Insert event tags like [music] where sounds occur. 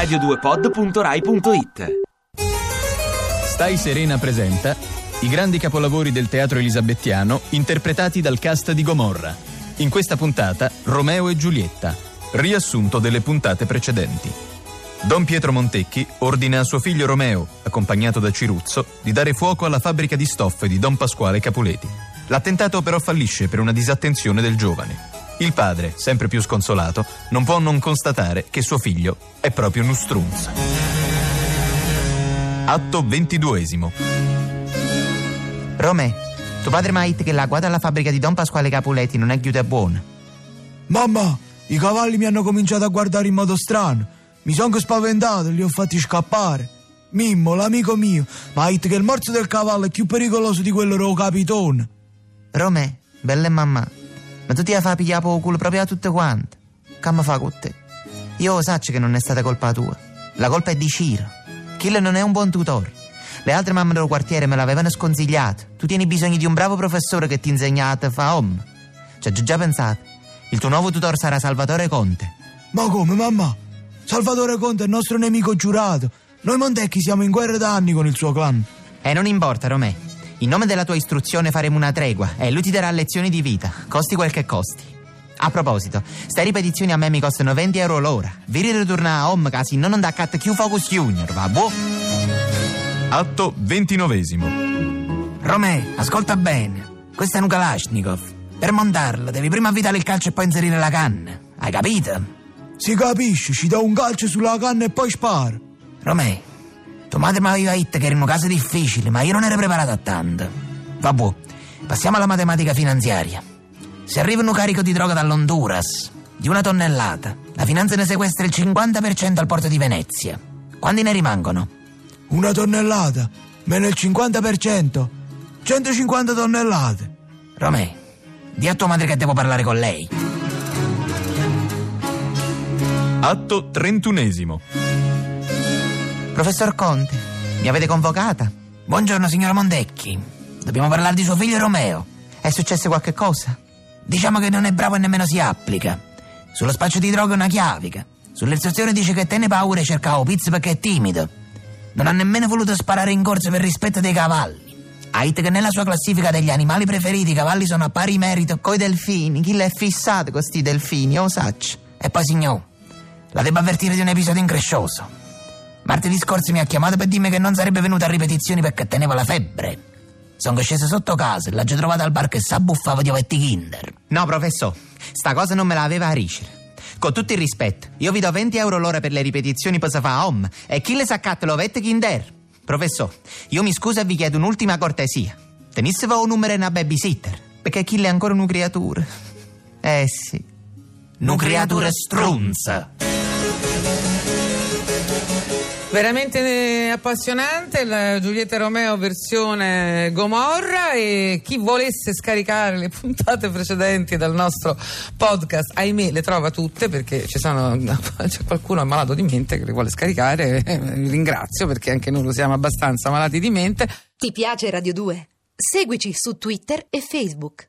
radio2pod.rai.it Stai Serena presenta i grandi capolavori del teatro elisabettiano interpretati dal cast di Gomorra. In questa puntata Romeo e Giulietta, riassunto delle puntate precedenti. Don Pietro Montecchi ordina a suo figlio Romeo, accompagnato da Ciruzzo, di dare fuoco alla fabbrica di stoffe di Don Pasquale Capuleti. L'attentato però fallisce per una disattenzione del giovane. Il padre, sempre più sconsolato, non può non constatare che suo figlio è proprio uno strunz. Atto ventiduesimo. Romè, tuo padre mi ha detto che la guarda alla fabbrica di Don Pasquale Capuleti non è chiusa buona. Mamma, i cavalli mi hanno cominciato a guardare in modo strano. Mi sono spaventato e li ho fatti scappare. Mimmo, l'amico mio, mi ha detto che il morso del cavallo è più pericoloso di quello del capitone. Romè, bella mamma, ma tu ti fatto pigliare il culo proprio a tutte quante. Che mi fa con te? Io lo saccio che non è stata colpa tua. La colpa è di Ciro. Kill non è un buon tutore. Le altre mamme del quartiere me l'avevano sconsigliato. Tu tieni bisogno di un bravo professore che ti insegna a fa om. Ci ho già pensato. Il tuo nuovo tutor sarà Salvatore Conte. Ma come, mamma? Salvatore Conte è il nostro nemico giurato. Noi Montecchi siamo in guerra da anni con il suo clan. E non importa, Romè. In nome della tua istruzione faremo una tregua e lui ti darà lezioni di vita, costi quel che costi. A proposito, ste ripetizioni a me mi costano 20 euro l'ora. Vi ritornare a home casi non da cat Q Focus Junior, va boh? Atto ventinovesimo. Romè, ascolta bene. Questo è un Kalashnikov. Per montarlo devi prima avvitare il calcio e poi inserire la canna. Hai capito? Si capisce, ci do un calcio sulla canna e poi sparo. Romè, tua madre mi aveva detto che era un caso difficile, ma io non ero preparato a tanto. Vabbè, passiamo alla matematica finanziaria. Se arriva un carico di droga dall'Honduras, di una tonnellata, la finanza ne sequestra il 50% al porto di Venezia. Quanti ne rimangono? Una tonnellata, meno il 50%. 150 tonnellate. Romè, di a tua madre che devo parlare con lei. Atto trentunesimo. Professor Conte, mi avete convocata? Buongiorno, signora Mondecchi. Dobbiamo parlare di suo figlio Romeo. È successo qualche cosa? Diciamo che non è bravo e nemmeno si applica. Sullo spaccio di droga è una chiavica. Sull'estrazione dice che tenne paura e cercava pizza perché è timido. Non ha nemmeno voluto sparare in corsa per rispetto dei cavalli. Detto che nella sua classifica degli animali preferiti i cavalli sono a pari merito coi delfini. Chi l'è fissato con sti delfini, o sacci? E poi, signor, la devo avvertire di un episodio increscioso. Martedì scorso mi ha chiamato per dirmi che non sarebbe venuto a ripetizioni perché teneva la febbre. Sono sceso sotto casa e l'ho già trovata al bar che s'abbuffava di ovetti Kinder. No, professor, sta cosa non me la aveva a ricere. Con tutto il rispetto, io vi do 20 euro l'ora per le ripetizioni per fa a home e chi le saccatta l'ovette Kinder? Professor, io mi scuso e vi chiedo un'ultima cortesia. Tenisse un numero e una babysitter, perché chi è ancora una creatura. Eh sì. Nu creatura strunza. Veramente eh, appassionante la Giulietta Romeo versione Gomorra e chi volesse scaricare le puntate precedenti dal nostro podcast, ahimè le trova tutte perché sono, [laughs] c'è qualcuno malato di mente che le vuole scaricare, eh, ringrazio perché anche noi lo siamo abbastanza malati di mente. Ti piace Radio 2? Seguici su Twitter e Facebook.